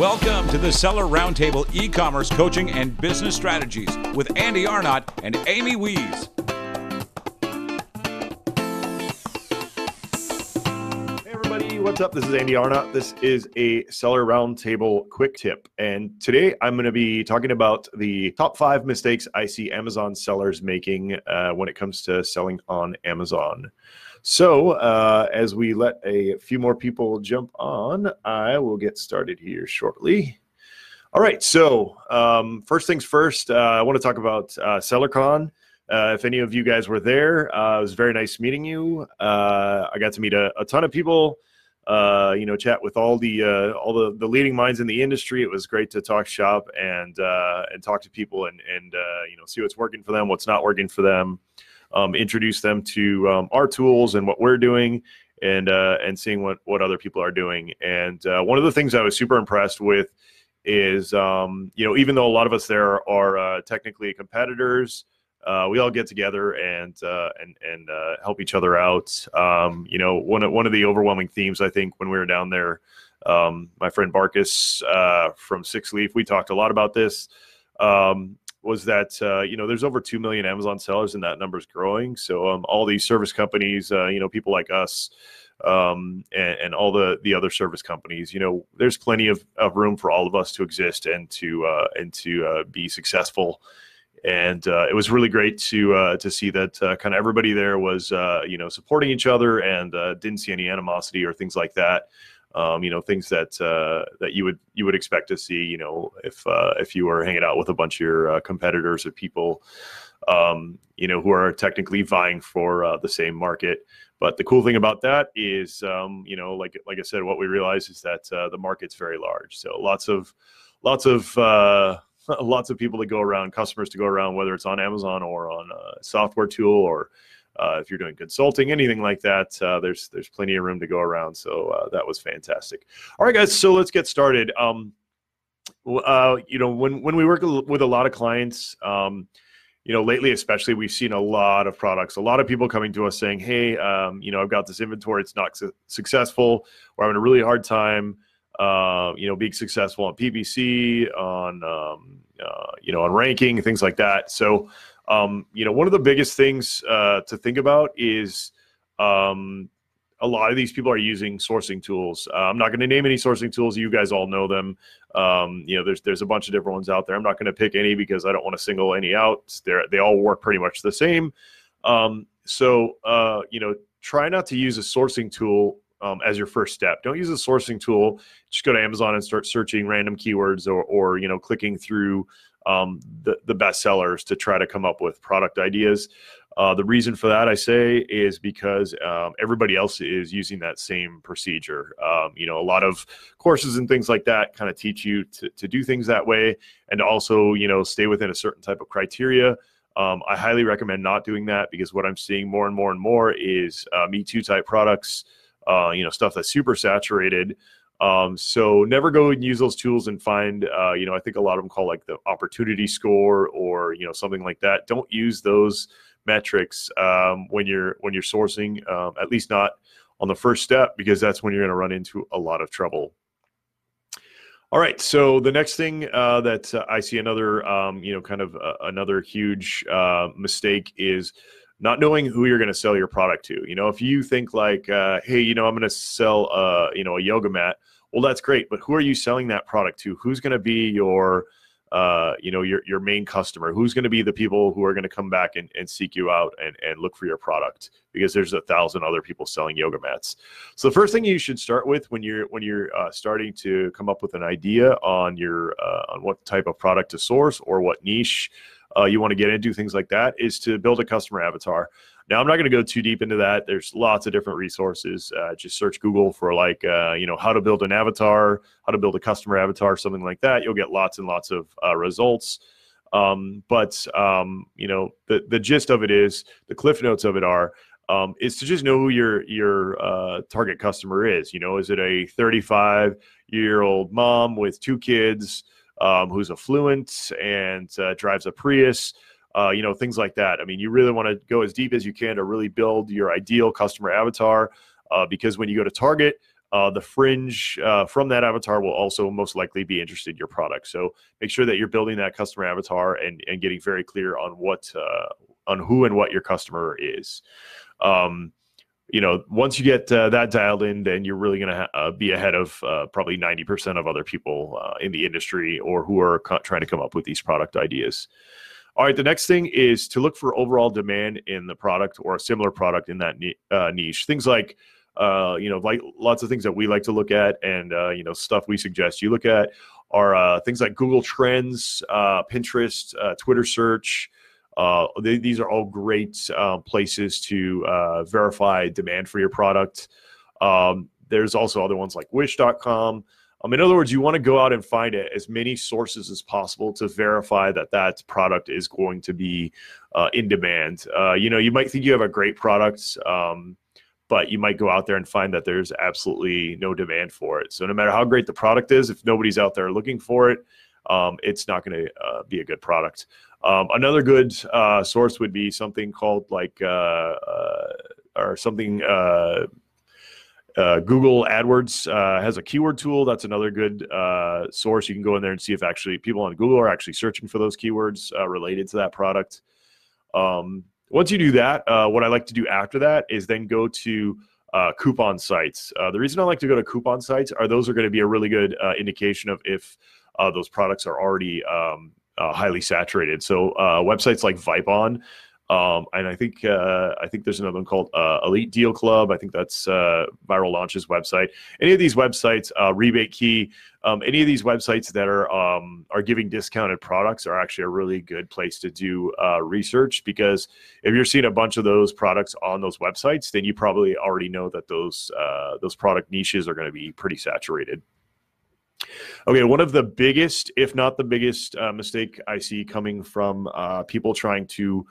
Welcome to the Seller Roundtable e commerce coaching and business strategies with Andy Arnott and Amy Wees. What's up? This is Andy Arnott. This is a Seller Roundtable quick tip. And today I'm going to be talking about the top five mistakes I see Amazon sellers making uh, when it comes to selling on Amazon. So, uh, as we let a few more people jump on, I will get started here shortly. All right. So, um, first things first, uh, I want to talk about uh, SellerCon. Uh, if any of you guys were there, uh, it was very nice meeting you. Uh, I got to meet a, a ton of people. Uh, you know, chat with all the uh, all the, the leading minds in the industry. It was great to talk shop and uh, and talk to people and and uh, you know see what's working for them, what's not working for them um, introduce them to um, our tools and what we're doing and uh, and seeing what what other people are doing. And uh, one of the things I was super impressed with is um, you know even though a lot of us there are technically competitors. Uh, we all get together and uh, and and uh, help each other out. Um, you know, one of one of the overwhelming themes I think when we were down there, um, my friend Barkus from Six Leaf, we talked a lot about this. Um, was that uh, you know there's over two million Amazon sellers and that number is growing. So um, all these service companies, uh, you know, people like us, um, and, and, all the the other service companies, you know, there's plenty of, of room for all of us to exist and to uh, and to uh, be successful. And uh, it was really great to uh, to see that kind of everybody there was you know supporting each other and didn't see any animosity or things like that. Um, you know things that uh, that you would you would expect to see you know if uh, if you were hanging out with a bunch of your uh, competitors or people um, you know who are technically vying for uh, the same market. But the cool thing about that is um, you know like like I said what we realize is that uh, the market's very large. So lots of lots of uh, lots of people to go around customers to go around whether it's on Amazon or on a software tool or uh, if you're doing consulting, anything like that, uh, there's there's plenty of room to go around. So uh, that was fantastic. All right, guys. So let's get started. Um, uh, you know, when when we work with a lot of clients, um, you know, lately especially, we've seen a lot of products, a lot of people coming to us saying, "Hey, um, you know, I've got this inventory; it's not su- successful, I'm having a really hard time." Uh, you know, being successful on PPC, on um, uh, you know, on ranking, things like that. So, um, you know, one of the biggest things uh, to think about is um, a lot of these people are using sourcing tools. Uh, I'm not going to name any sourcing tools. You guys all know them. Um, you know, there's there's a bunch of different ones out there. I'm not going to pick any because I don't want to single any out. They they all work pretty much the same. Um, so uh, you know, try not to use a sourcing tool um, as your first step. Don't use a sourcing tool. Just go to Amazon and start searching random keywords or or you know clicking through um, the, the best sellers to try to come up with product ideas. Uh, the reason for that, I say, is because um, everybody else is using that same procedure. Um, you know, a lot of courses and things like that kind of teach you to, to do things that way and also, you know, stay within a certain type of criteria. Um, I highly recommend not doing that because what I'm seeing more and more and more is uh, Me Too type products, uh, you know, stuff that's super saturated. Um, so never go and use those tools and find, uh, you know, I think a lot of them call like the opportunity score or you know something like that. Don't use those metrics um, when you're when you're sourcing, um, at least not on the first step, because that's when you're going to run into a lot of trouble. All right, so the next thing uh, that uh, I see another, um, you know, kind of uh, another huge uh, mistake is not knowing who you're going to sell your product to. You know, if you think like, uh, hey, you know, I'm going to sell, uh, you know, a yoga mat. Well, that's great, but who are you selling that product to? Who's going to be your, uh, you know, your your main customer? Who's going to be the people who are going to come back and, and seek you out and, and look for your product? Because there's a thousand other people selling yoga mats. So the first thing you should start with when you're when you're uh, starting to come up with an idea on your uh, on what type of product to source or what niche uh, you want to get into, things like that, is to build a customer avatar. Now, I'm not going to go too deep into that. There's lots of different resources. Uh, just search Google for like, uh, you know, how to build an avatar, how to build a customer avatar, something like that. You'll get lots and lots of uh, results. Um, but um, you know, the the gist of it is, the cliff notes of it are, um, is to just know who your your uh, target customer is. You know, is it a 35 year old mom with two kids? Um, who's affluent and uh, drives a Prius, uh, you know, things like that. I mean, you really want to go as deep as you can to really build your ideal customer avatar uh, because when you go to target, uh, the fringe uh, from that avatar will also most likely be interested in your product. So make sure that you're building that customer avatar and, and getting very clear on what uh, on who and what your customer is. Um, you know, once you get uh, that dialed in, then you're really going to ha- uh, be ahead of uh, probably 90% of other people uh, in the industry or who are co- trying to come up with these product ideas. All right, the next thing is to look for overall demand in the product or a similar product in that ni- uh, niche. Things like, uh, you know, like lots of things that we like to look at and, you know, stuff we suggest you look at are things like Google Trends, Pinterest, Twitter search. Uh, they, these are all great uh, places to uh, verify demand for your product. Um, there's also other ones like Wish.com. Um, in other words, you want to go out and find it, as many sources as possible to verify that that product is going to be uh, in demand. Uh, you know, you might think you have a great product, um, but you might go out there and find that there's absolutely no demand for it. So no matter how great the product is, if nobody's out there looking for it, um, it's not going to uh, be a good product. Um, another good uh, source would be something called like uh, uh or something. Uh, uh, Google AdWords has a keyword tool. That's another good source. You can go in there and see if actually people on Google are actually searching for those keywords related to that product. Um, once you do that, what I like to do after that is then go to uh, coupon sites. Uh, the reason I like to go to coupon sites are those are going to be a really good uh, indication of if those products are already um, uh, highly saturated. So uh, websites like Vipon, um, and I think uh, I think there's another one called uh, Elite Deal Club. I think that's uh, Viral Launch's website. Any of these websites, uh, Rebate Key, um, any of these websites that are um, are giving discounted products are actually a really good place to do research because if you're seeing a bunch of those products on those websites, then you probably already know that those those product niches are going to be pretty saturated. Okay, one of the biggest, if not the biggest, uh, mistake I see coming from uh, people trying to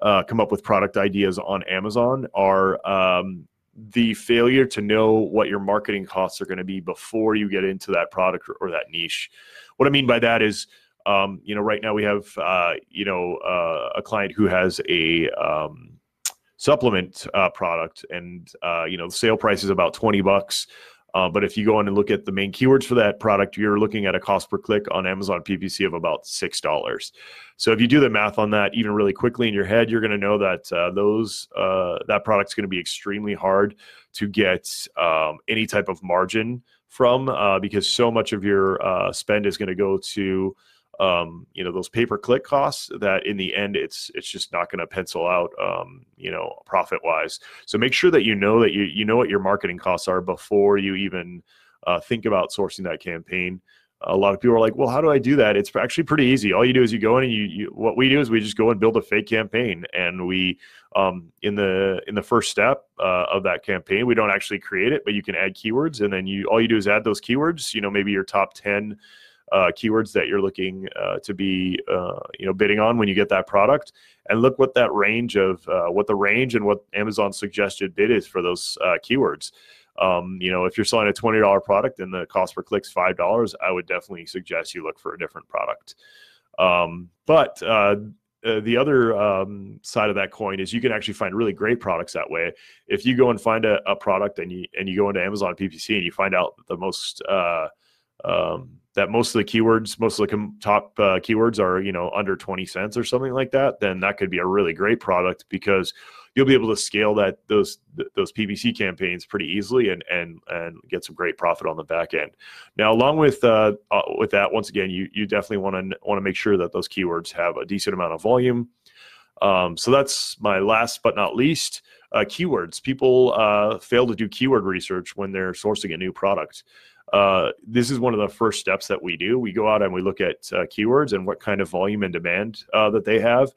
uh, come up with product ideas on Amazon are um, the failure to know what your marketing costs are going to be before you get into that product or, or that niche. What I mean by that is, um, you know, right now we have, uh, you know, uh, a client who has a um, supplement uh, product, and you know, the sale price is about twenty bucks. Uh, but if you go in and look at the main keywords for that product, you're looking at a cost per click on Amazon PPC of about six dollars. So if you do the math on that, even really quickly in your head, you're going to know that uh, those uh, that product's going to be extremely hard to get um, any type of margin from uh, because so much of your uh, spend is going to go to um, you know those pay per click costs that in the end it's it's just not going to pencil out um, you know profit wise so make sure that you know that you you know what your marketing costs are before you even uh, think about sourcing that campaign. A lot of people are like well how do i do that? It's actually pretty easy. All you do is you go in and you, you what we do is we just go and build a fake campaign and we um, in the in the first step uh, of that campaign we don't actually create it but you can add keywords and then you all you do is add those keywords you know maybe your top 10 uh, keywords that you're looking uh, to be uh, you know bidding on when you get that product. And look what that range of uh, what the range and what amazon's suggested bid is for those uh, keywords. Um, you know if you're selling a $20 product and the cost per click is $5 i would definitely suggest you look for a different product. Um, but uh, the other um, side of that coin is you can actually find really great products that way. If you go and find a, a, product and you and you go into Amazon PPC and you find out the most um, that most of the keywords, most of the top uh, keywords are, you know, under 20 cents or something like that, then that could be a really great product because you'll be able to scale that those those PPC campaigns pretty easily and and and get some great profit on the back end. Now, along with uh, uh, with that, once again, you you definitely want to want to make sure that those keywords have a decent amount of volume. Um, so that's my last but not least. Uh, keywords. People uh, fail to do keyword research when they're sourcing a new product uh, this is one of the first steps that we do. We go out and we look at uh, keywords and what kind of volume and demand uh, that they have,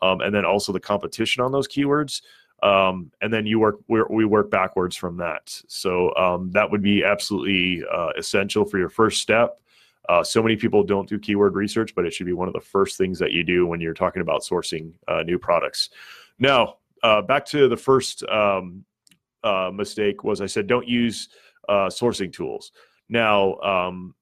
um, and then also the competition on those keywords. Um, and then you work we work backwards from that. So um, that would be absolutely uh, essential for your first step. Uh, so many people don't do keyword research, but it should be one of the first things that you do when you're talking about sourcing uh, new products. Now, back to the first um, mistake was I said don't use sourcing tools. Now, um,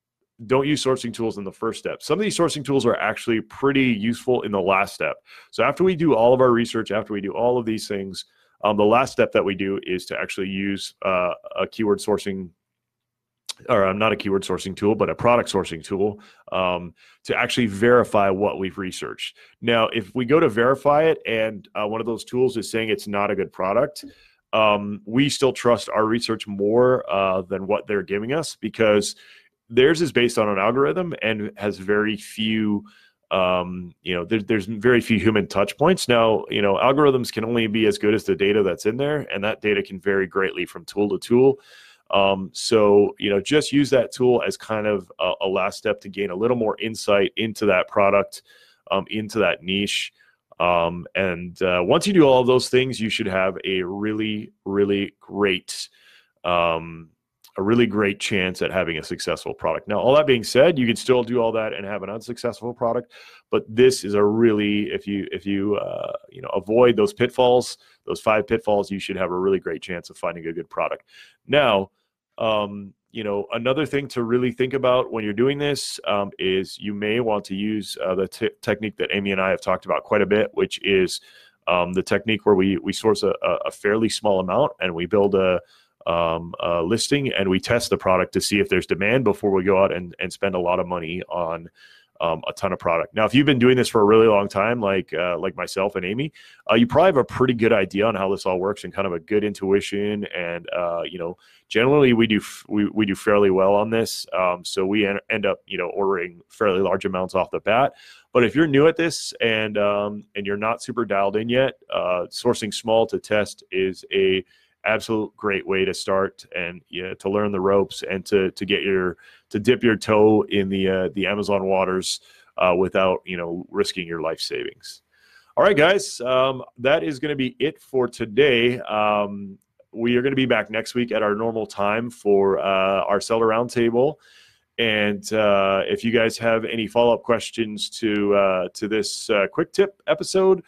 don't use sourcing tools in the first step. Some of these sourcing tools are actually pretty useful in the last step. So after we do all of our research, after we do all of these things, um, the last step that we do is to actually use uh, a keyword sourcing or I'm not a keyword sourcing tool, but a product sourcing tool um, to actually verify what we've researched. Now, if we go to verify it and uh, one of those tools is saying it's not a good product, um, we still trust our research more uh, than what they're giving us because theirs is based on an algorithm and has very few um, you know, there, there's very few human touch points. Now, you know, algorithms can only be as good as the data that's in there, and that data can vary greatly from tool to tool. Um, so, you know, just use that tool as kind of a, a, last step to gain a little more insight into that product, um, into that niche. Um, and uh, once you do all of those things, you should have a really, really great um, a really great chance at having a successful product. Now, all that being said, you can still do all that and have an unsuccessful product, but this is a really if you if you uh, you know avoid those pitfalls, those five pitfalls, you should have a really great chance of finding a good product. Now, um, you know, another thing to really think about when you're doing this um, is you may want to use uh, the t- technique that Amy and I have talked about quite a bit, which is um, the technique where we we source a, a fairly small amount and we build a um, uh, listing and we test the product to see if there's demand before we go out and, and spend a lot of money on um, a ton of product. Now, if you've been doing this for a really long time, like uh, like myself and Amy, uh, you probably have a pretty good idea on how this all works and kind of a good intuition. And uh, you know, generally we do f- we, we do fairly well on this, um, so we en- end up you know ordering fairly large amounts off the bat. But if you're new at this and um, and you're not super dialed in yet, uh, sourcing small to test is a absolute great way to start and yeah, to learn the ropes and to to get your to dip your toe in the uh, the Amazon waters uh, without you know risking your life savings. All right, guys, um, that is going to be it for today. Um, we are going to be back next week at our normal time for uh, our seller roundtable. And uh, if you guys have any follow up questions to uh, to this uh, quick tip episode,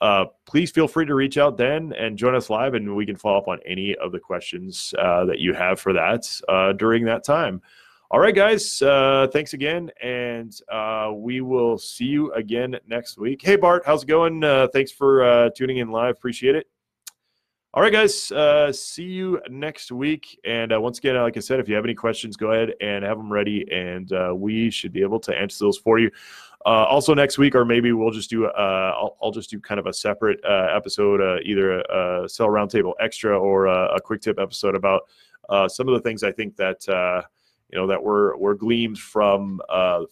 uh, please feel free to reach out then and join us live, and we can follow up on any of the questions uh, that you have for that uh, during that time. All right, guys, uh, thanks again, and uh, we will see you again next week. Hey, Bart, how's it going? Uh, thanks for tuning in live. Appreciate it. All right, guys, see you next week. And once again, like I said, if you have any questions, go ahead and have them ready, and we should be able to answer those for you. Uh, also next week, or maybe we'll just do. Uh, I'll, I'll, just do kind of a separate uh, episode, uh, either a, a Seller Roundtable extra or a, a, quick tip episode about uh, some of the things I think that uh, you know that were were gleamed from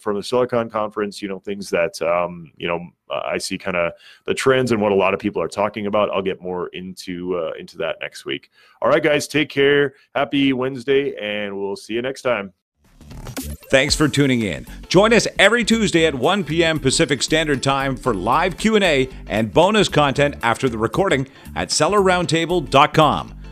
from the SellerCon conference. You know, things that um, you know I see kind of the trends and what a lot of people are talking about. I'll get more into into that next week. All right, guys, take care. Happy Wednesday, and we'll see you next time. Thanks for tuning in. Join us every Tuesday at 1 p.m. Pacific Standard Time for live Q&A and bonus content after the recording at sellerroundtable.com.